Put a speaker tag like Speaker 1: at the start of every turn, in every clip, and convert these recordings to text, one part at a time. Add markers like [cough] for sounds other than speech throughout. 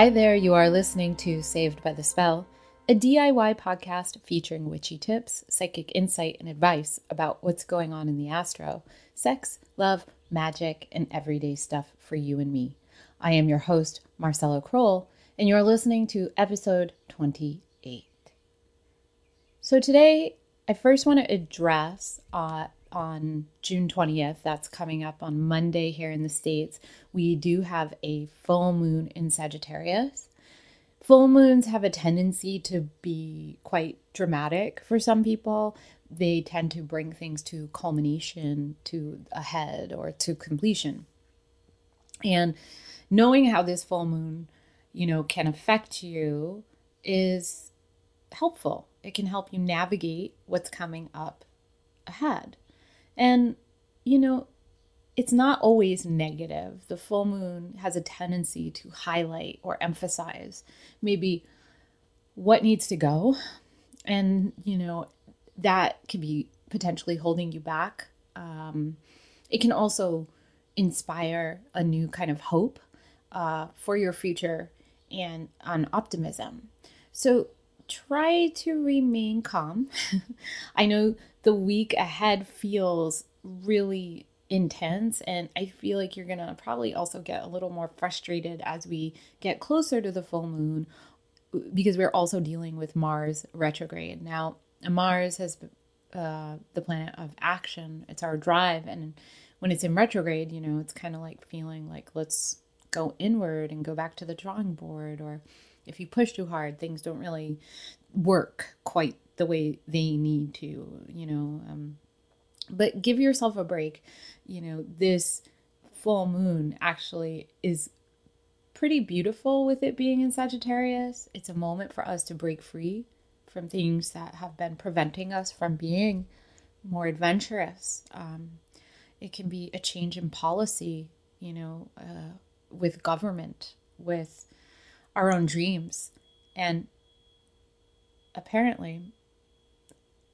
Speaker 1: Hi there, you are listening to Saved by the Spell, a DIY podcast featuring witchy tips, psychic insight, and advice about what's going on in the astro, sex, love, magic, and everyday stuff for you and me. I am your host, Marcella Kroll, and you're listening to episode 28. So today, I first want to address uh, on June 20th, that's coming up on Monday here in the States, we do have a full moon in Sagittarius. Full moons have a tendency to be quite dramatic for some people. They tend to bring things to culmination, to a head, or to completion. And knowing how this full moon, you know, can affect you is helpful. It can help you navigate what's coming up ahead. And, you know, it's not always negative. The full moon has a tendency to highlight or emphasize maybe what needs to go. And, you know, that could be potentially holding you back. Um, it can also inspire a new kind of hope uh, for your future and on optimism. So try to remain calm. [laughs] I know the week ahead feels really intense and I feel like you're going to probably also get a little more frustrated as we get closer to the full moon because we're also dealing with Mars retrograde. Now, Mars has uh, the planet of action. It's our drive and when it's in retrograde, you know, it's kind of like feeling like let's go inward and go back to the drawing board or if you push too hard, things don't really work quite the way they need to, you know. Um, but give yourself a break. You know, this full moon actually is pretty beautiful with it being in Sagittarius. It's a moment for us to break free from things that have been preventing us from being more adventurous. Um, it can be a change in policy, you know, uh, with government, with our own dreams. And apparently,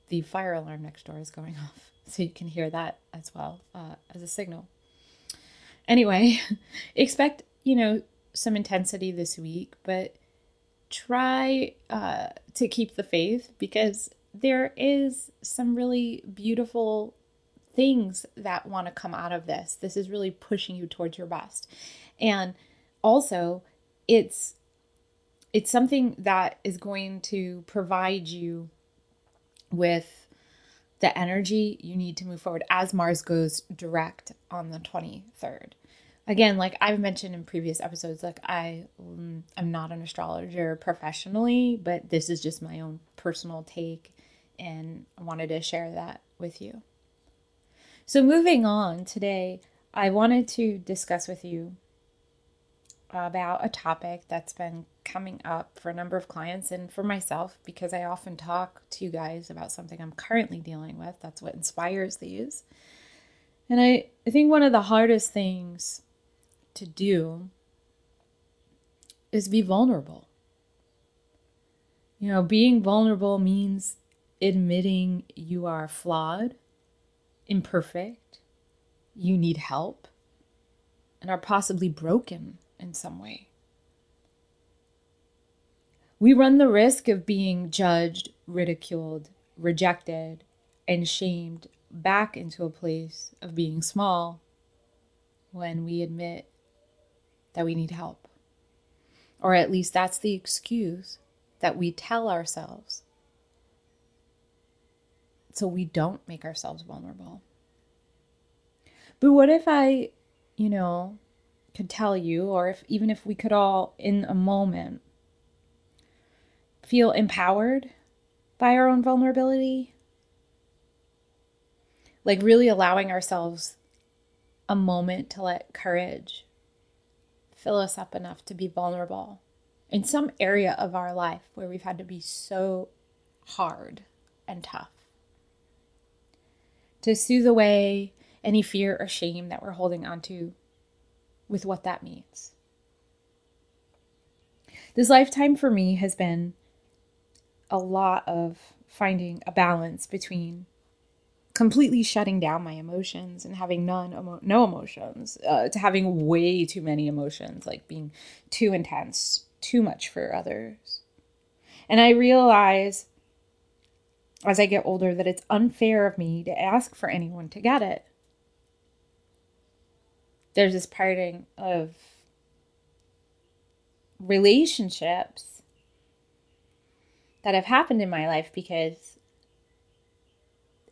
Speaker 1: the fire alarm next door is going [laughs] off. So you can hear that as well uh, as a signal. Anyway, [laughs] expect, you know, some intensity this week, but try uh, to keep the faith because there is some really beautiful things that want to come out of this. This is really pushing you towards your best. And also, it's it's something that is going to provide you with the energy you need to move forward as Mars goes direct on the 23rd. Again, like I've mentioned in previous episodes, like I um, I'm not an astrologer professionally, but this is just my own personal take and I wanted to share that with you. So moving on today, I wanted to discuss with you about a topic that's been coming up for a number of clients and for myself because I often talk to you guys about something I'm currently dealing with. That's what inspires these. And I, I think one of the hardest things to do is be vulnerable. You know, being vulnerable means admitting you are flawed, imperfect, you need help, and are possibly broken in some way. We run the risk of being judged, ridiculed, rejected, and shamed back into a place of being small when we admit that we need help. Or at least that's the excuse that we tell ourselves so we don't make ourselves vulnerable. But what if I, you know, could tell you, or if even if we could all in a moment feel empowered by our own vulnerability, like really allowing ourselves a moment to let courage fill us up enough to be vulnerable in some area of our life where we've had to be so hard and tough. To soothe away any fear or shame that we're holding onto with what that means. This lifetime for me has been a lot of finding a balance between completely shutting down my emotions and having none emo- no emotions uh, to having way too many emotions like being too intense too much for others. And I realize as I get older that it's unfair of me to ask for anyone to get it. There's this parting of relationships that have happened in my life because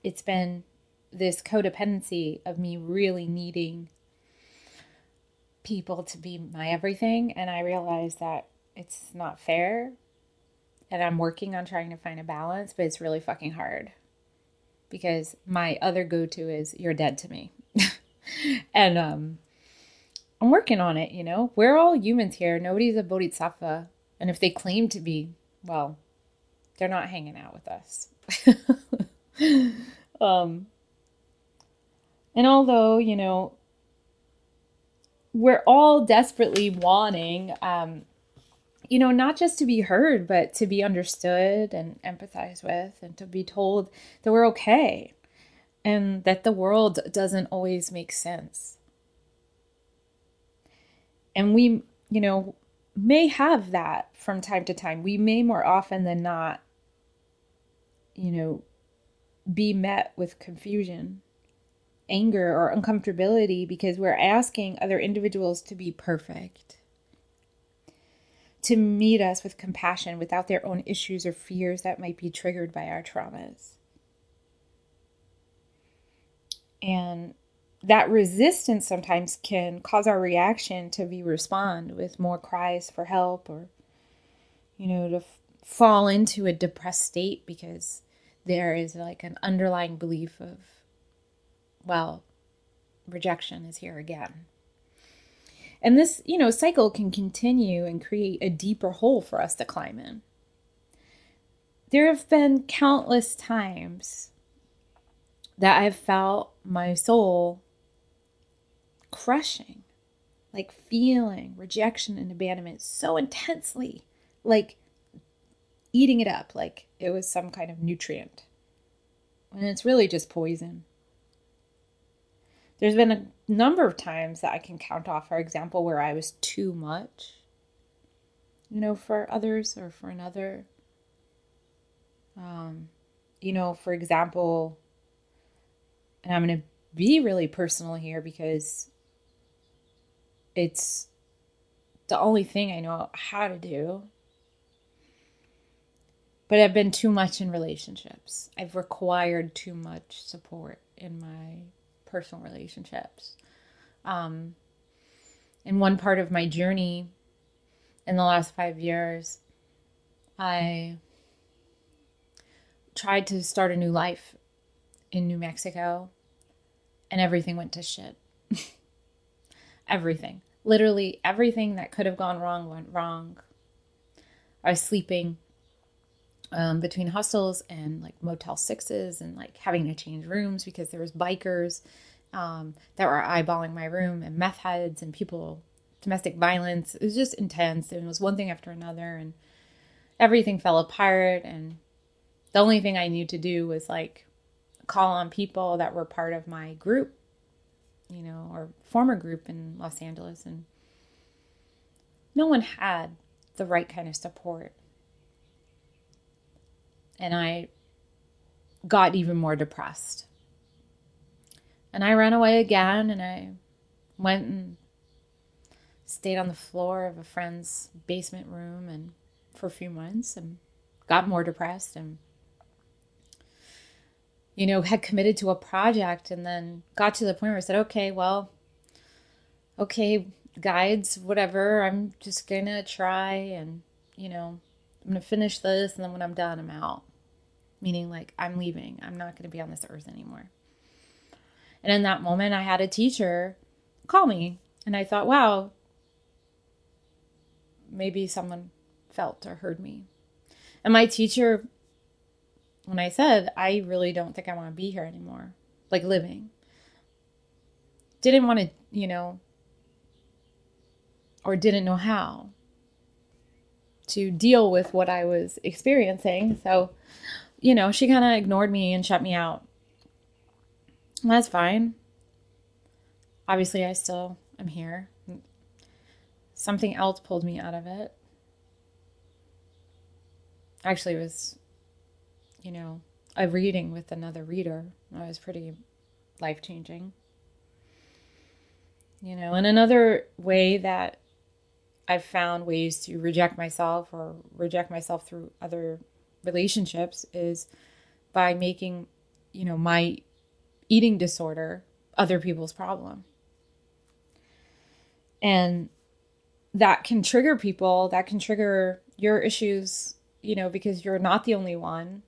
Speaker 1: it's been this codependency of me really needing people to be my everything. And I realize that it's not fair. And I'm working on trying to find a balance, but it's really fucking hard because my other go to is you're dead to me. [laughs] and um, I'm working on it, you know? We're all humans here. Nobody's a bodhisattva. And if they claim to be, well, they're not hanging out with us. [laughs] um, and although, you know, we're all desperately wanting, um, you know, not just to be heard, but to be understood and empathized with, and to be told that we're okay and that the world doesn't always make sense. And we, you know, may have that from time to time. We may more often than not, you know, be met with confusion anger or uncomfortability because we're asking other individuals to be perfect, to meet us with compassion without their own issues or fears that might be triggered by our traumas. And that resistance sometimes can cause our reaction to be respond with more cries for help or, you know, to f- fall into a depressed state because there is like an underlying belief of well, rejection is here again. And this, you know, cycle can continue and create a deeper hole for us to climb in. There have been countless times that I've felt my soul crushing, like feeling rejection and abandonment so intensely, like eating it up, like it was some kind of nutrient. And it's really just poison there's been a number of times that I can count off, for example, where I was too much, you know, for others or for another. Um, you know, for example, and I'm going to be really personal here because it's the only thing I know how to do. But I've been too much in relationships. I've required too much support in my personal relationships. Um, in one part of my journey in the last five years, I tried to start a new life in New Mexico, and everything went to shit. [laughs] everything. Literally everything that could have gone wrong went wrong. I was sleeping um, between hostels and like Motel Sixes and like having to change rooms because there was bikers um, that were eyeballing my room and meth heads and people domestic violence. It was just intense. And it was one thing after another and everything fell apart. And the only thing I knew to do was like call on people that were part of my group, you know, or former group in Los Angeles. And no one had the right kind of support and I got even more depressed. And I ran away again and I went and stayed on the floor of a friend's basement room and for a few months and got more depressed and you know had committed to a project and then got to the point where I said okay well okay guides whatever I'm just going to try and you know I'm going to finish this and then when I'm done, I'm out. Meaning, like, I'm leaving. I'm not going to be on this earth anymore. And in that moment, I had a teacher call me. And I thought, wow, maybe someone felt or heard me. And my teacher, when I said, I really don't think I want to be here anymore, like living, didn't want to, you know, or didn't know how to deal with what I was experiencing. So, you know, she kind of ignored me and shut me out. That's fine. Obviously, I still am here. Something else pulled me out of it. actually was, you know, a reading with another reader. That was pretty life changing. You know, and another way that I've found ways to reject myself or reject myself through other relationships is by making, you know, my eating disorder other people's problem. And that can trigger people, that can trigger your issues, you know, because you're not the only one.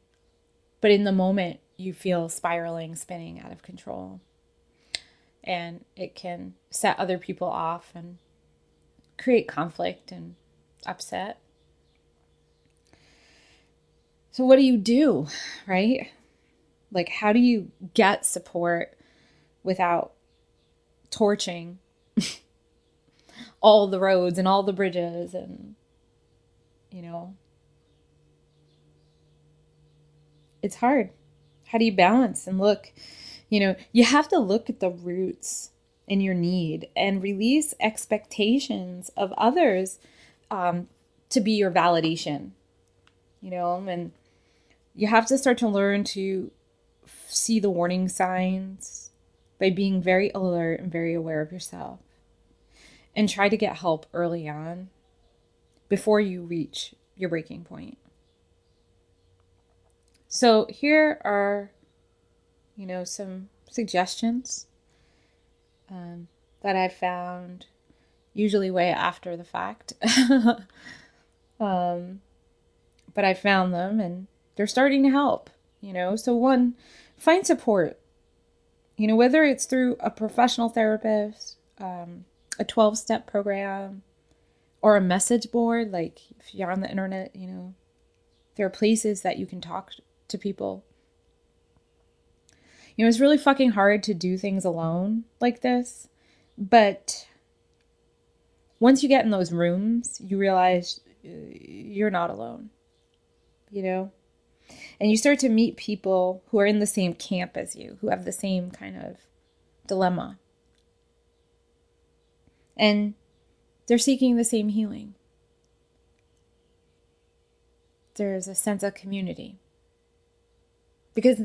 Speaker 1: But in the moment, you feel spiraling, spinning out of control. And it can set other people off and create conflict and upset. So, what do you do, right? Like, how do you get support without torching [laughs] all the roads and all the bridges and, you know, it's hard. How do you balance and look? You know, you have to look at the roots in your need and release expectations of others um, to be your validation. You know, and you have to start to learn to see the warning signs by being very alert and very aware of yourself. And try to get help early on before you reach your breaking point. So here are, you know, some suggestions um, that I found, usually way after the fact. [laughs] um, but I found them and they're starting to help, you know. So, one, find support, you know, whether it's through a professional therapist, um, a 12 step program, or a message board. Like if you're on the internet, you know, there are places that you can talk to people. You know, it's really fucking hard to do things alone like this, but once you get in those rooms, you realize uh, you're not alone. You know? And you start to meet people who are in the same camp as you, who have the same kind of dilemma. And they're seeking the same healing. There's a sense of community because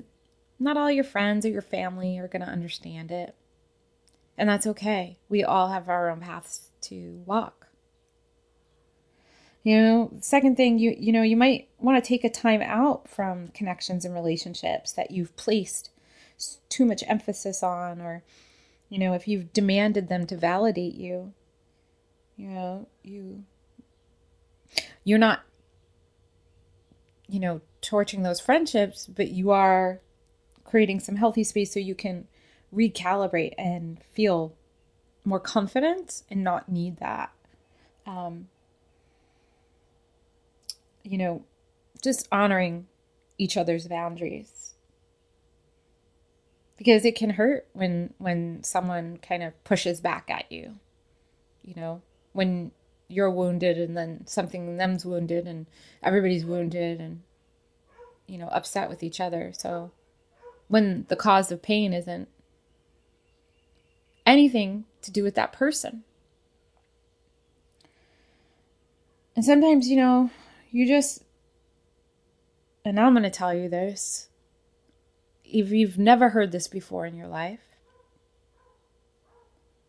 Speaker 1: not all your friends or your family are going to understand it. And that's okay. We all have our own paths to walk. You know, second thing, you you know, you might want to take a time out from connections and relationships that you've placed too much emphasis on or you know, if you've demanded them to validate you, you know, you you're not you know, torching those friendships, but you are creating some healthy space so you can recalibrate and feel more confident and not need that. Um, you know, just honoring each other's boundaries because it can hurt when when someone kind of pushes back at you you know when you're wounded and then something them's wounded and everybody's wounded and you know upset with each other so when the cause of pain isn't anything to do with that person and sometimes you know you just and i'm going to tell you this if you've never heard this before in your life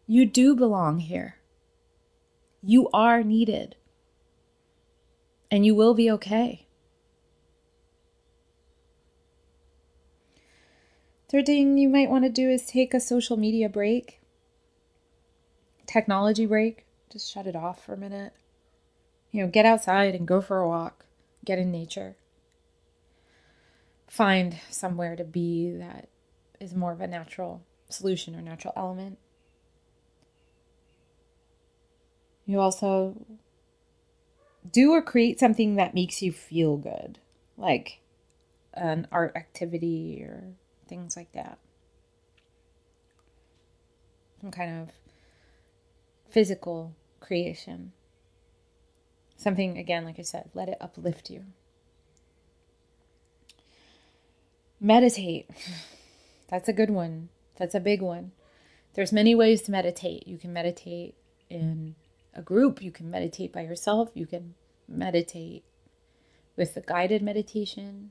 Speaker 1: you do belong here you are needed. And you will be okay. Third thing you might want to do is take a social media break, technology break. Just shut it off for a minute. You know, get outside and go for a walk, get in nature. Find somewhere to be that is more of a natural solution or natural element. You also do or create something that makes you feel good, like an art activity or things like that. Some kind of physical creation. Something, again, like I said, let it uplift you. Meditate. [laughs] That's a good one. That's a big one. There's many ways to meditate. You can meditate in a group, you can meditate by yourself, you can meditate with the guided meditation.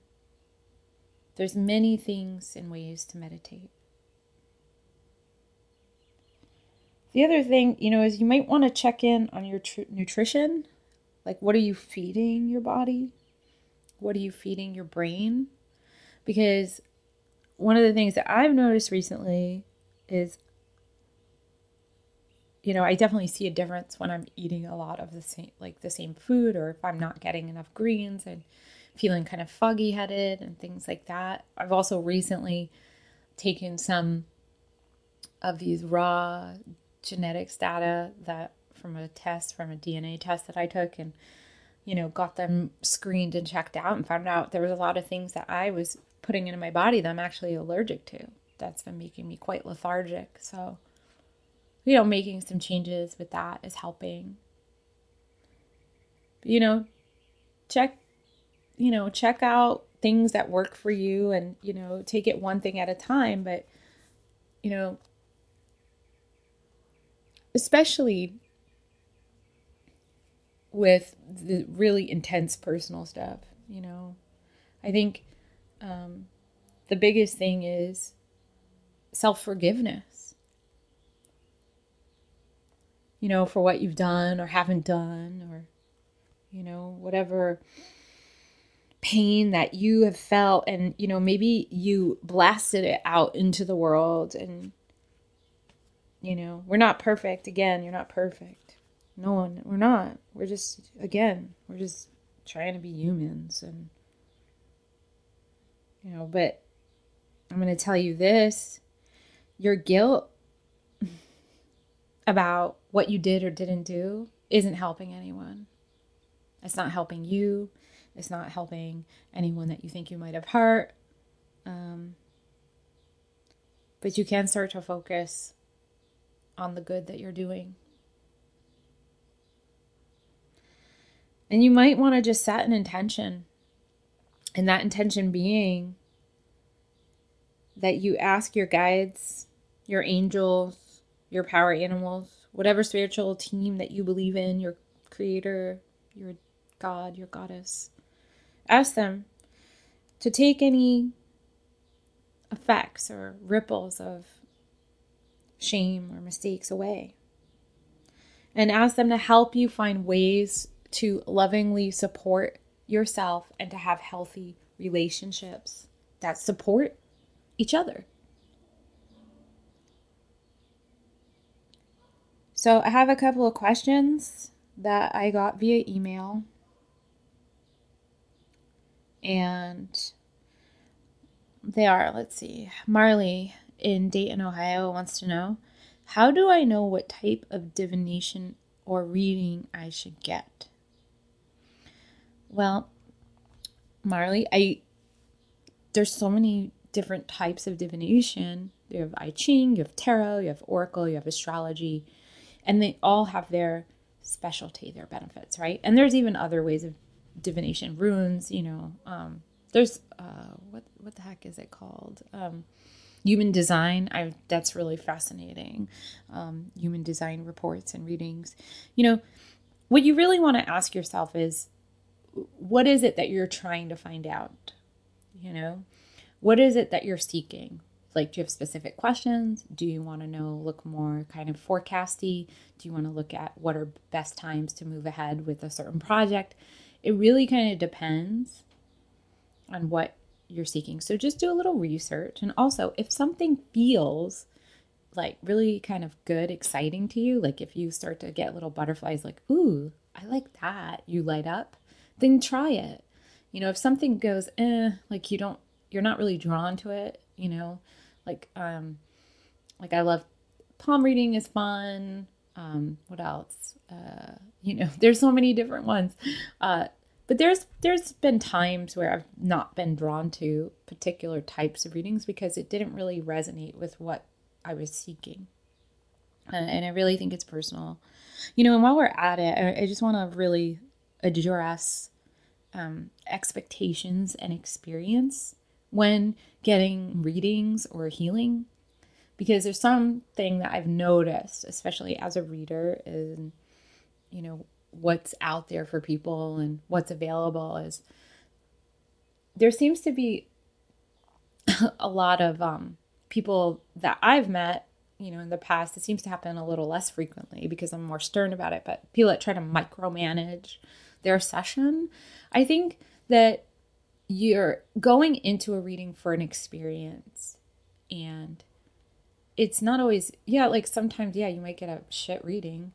Speaker 1: There's many things and ways to meditate. The other thing, you know, is you might want to check in on your tr- nutrition. Like, what are you feeding your body? What are you feeding your brain? Because one of the things that I've noticed recently is, you know, I definitely see a difference when I'm eating a lot of the same, like the same food, or if I'm not getting enough greens and feeling kind of foggy headed and things like that. I've also recently taken some of these raw genetics data that from a test, from a DNA test that I took, and you know, got them screened and checked out and found out there was a lot of things that I was putting into my body that I'm actually allergic to. That's been making me quite lethargic. So, you know, making some changes with that is helping. You know, check, you know, check out things that work for you and, you know, take it one thing at a time. But, you know, especially with the really intense personal stuff, you know. I think um, the biggest thing is self forgiveness. You know, for what you've done or haven't done, or, you know, whatever pain that you have felt, and, you know, maybe you blasted it out into the world and you know, we're not perfect. Again, you're not perfect. No one, we're not. We're just, again, we're just trying to be humans. And, you know, but I'm going to tell you this your guilt about what you did or didn't do isn't helping anyone. It's not helping you. It's not helping anyone that you think you might have hurt. Um, but you can start to focus on the good that you're doing. And you might want to just set an intention. And that intention being that you ask your guides, your angels, your power animals, whatever spiritual team that you believe in, your creator, your God, your goddess, ask them to take any effects or ripples of shame or mistakes away. And ask them to help you find ways to lovingly support yourself and to have healthy relationships that support each other. So, I have a couple of questions that I got via email. And they are, let's see, Marley in Dayton, Ohio wants to know How do I know what type of divination or reading I should get? Well, Marley, I there's so many different types of divination. You have I Ching, you have tarot, you have oracle, you have astrology, and they all have their specialty, their benefits, right? And there's even other ways of divination, runes. You know, um, there's uh, what what the heck is it called? Um, human design. I that's really fascinating. Um, human design reports and readings. You know what you really want to ask yourself is what is it that you're trying to find out? You know what is it that you're seeking? Like do you have specific questions? Do you want to know look more kind of forecasty? Do you want to look at what are best times to move ahead with a certain project it really kind of depends on what you're seeking. So just do a little research. And also, if something feels like really kind of good, exciting to you, like if you start to get little butterflies, like, ooh, I like that, you light up, then try it. You know, if something goes, eh, like you don't, you're not really drawn to it, you know, like, um, like I love palm reading is fun. Um, what else? Uh, you know, [laughs] there's so many different ones. Uh, but there's there's been times where I've not been drawn to particular types of readings because it didn't really resonate with what I was seeking. Uh, and I really think it's personal. You know, and while we're at it, I, I just want to really address um, expectations and experience when getting readings or healing because there's something that I've noticed, especially as a reader, is you know what's out there for people and what's available is there seems to be [laughs] a lot of um, people that I've met, you know, in the past. It seems to happen a little less frequently because I'm more stern about it. But people that try to micromanage their session, I think that you're going into a reading for an experience and it's not always yeah like sometimes yeah you might get a shit reading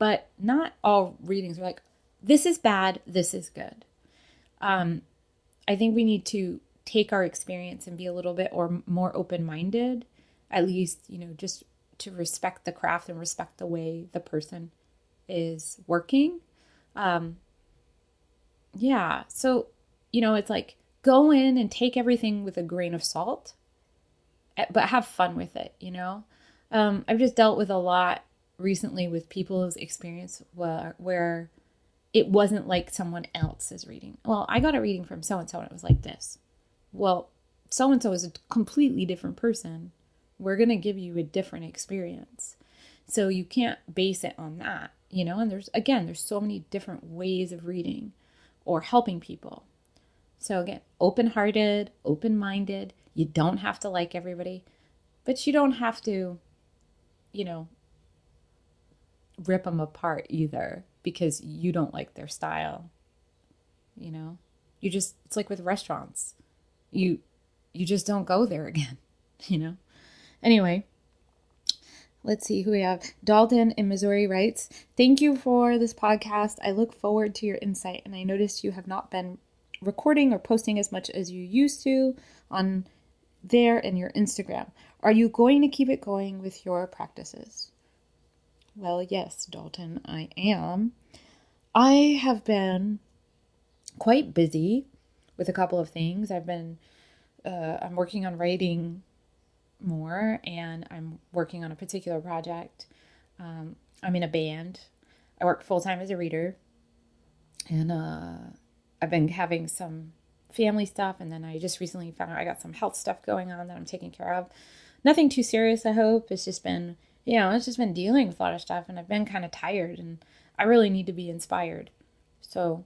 Speaker 1: but not all readings are like this is bad this is good. Um i think we need to take our experience and be a little bit or more open-minded at least you know just to respect the craft and respect the way the person is working. Um yeah so you know it's like go in and take everything with a grain of salt but have fun with it you know um i've just dealt with a lot recently with people's experience where, where it wasn't like someone else's reading well i got a reading from so and so and it was like this well, so and so is a completely different person. We're going to give you a different experience. So you can't base it on that, you know? And there's, again, there's so many different ways of reading or helping people. So again, open hearted, open minded. You don't have to like everybody, but you don't have to, you know, rip them apart either because you don't like their style. You know, you just, it's like with restaurants you you just don't go there again, [laughs] you know. Anyway, let's see who we have. Dalton in Missouri writes, "Thank you for this podcast. I look forward to your insight and I noticed you have not been recording or posting as much as you used to on there and your Instagram. Are you going to keep it going with your practices?" Well, yes, Dalton, I am. I have been quite busy with a couple of things. I've been uh, I'm working on writing more, and I'm working on a particular project. Um, I'm in a band. I work full time as a reader, and uh, I've been having some family stuff, and then I just recently found out I got some health stuff going on that I'm taking care of. Nothing too serious, I hope. It's just been, you know, it's just been dealing with a lot of stuff, and I've been kind of tired, and I really need to be inspired. So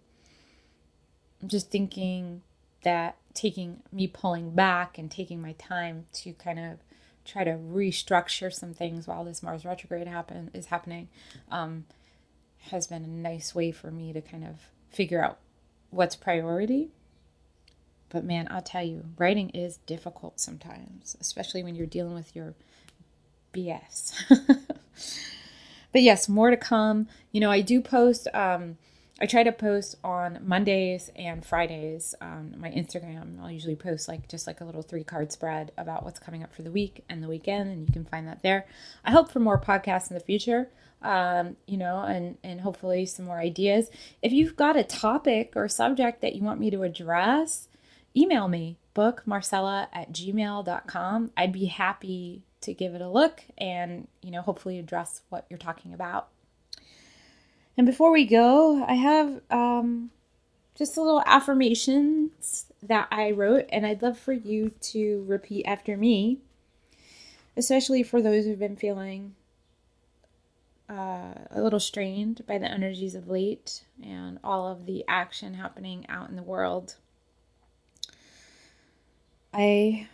Speaker 1: I'm just thinking that taking me pulling back and taking my time to kind of try to restructure some things while this Mars retrograde happen is happening um, has been a nice way for me to kind of figure out what's priority. But man, I'll tell you, writing is difficult sometimes, especially when you're dealing with your BS. [laughs] but yes, more to come. You know, I do post um, I try to post on Mondays and Fridays on my Instagram. I'll usually post like just like a little three card spread about what's coming up for the week and the weekend, and you can find that there. I hope for more podcasts in the future, um, you know, and and hopefully some more ideas. If you've got a topic or subject that you want me to address, email me bookmarcella at gmail.com. I'd be happy to give it a look and you know hopefully address what you're talking about. And before we go, I have um, just a little affirmations that I wrote, and I'd love for you to repeat after me, especially for those who've been feeling uh, a little strained by the energies of late and all of the action happening out in the world. I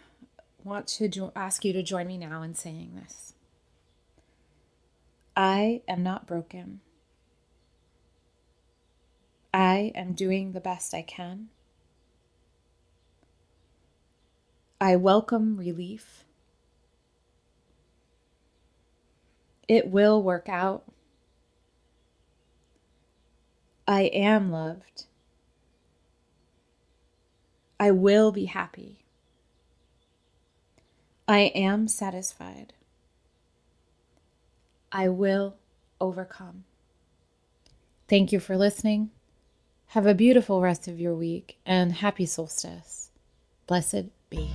Speaker 1: want to jo- ask you to join me now in saying this I am not broken. I am doing the best I can. I welcome relief. It will work out. I am loved. I will be happy. I am satisfied. I will overcome. Thank you for listening. Have a beautiful rest of your week and happy solstice. Blessed be.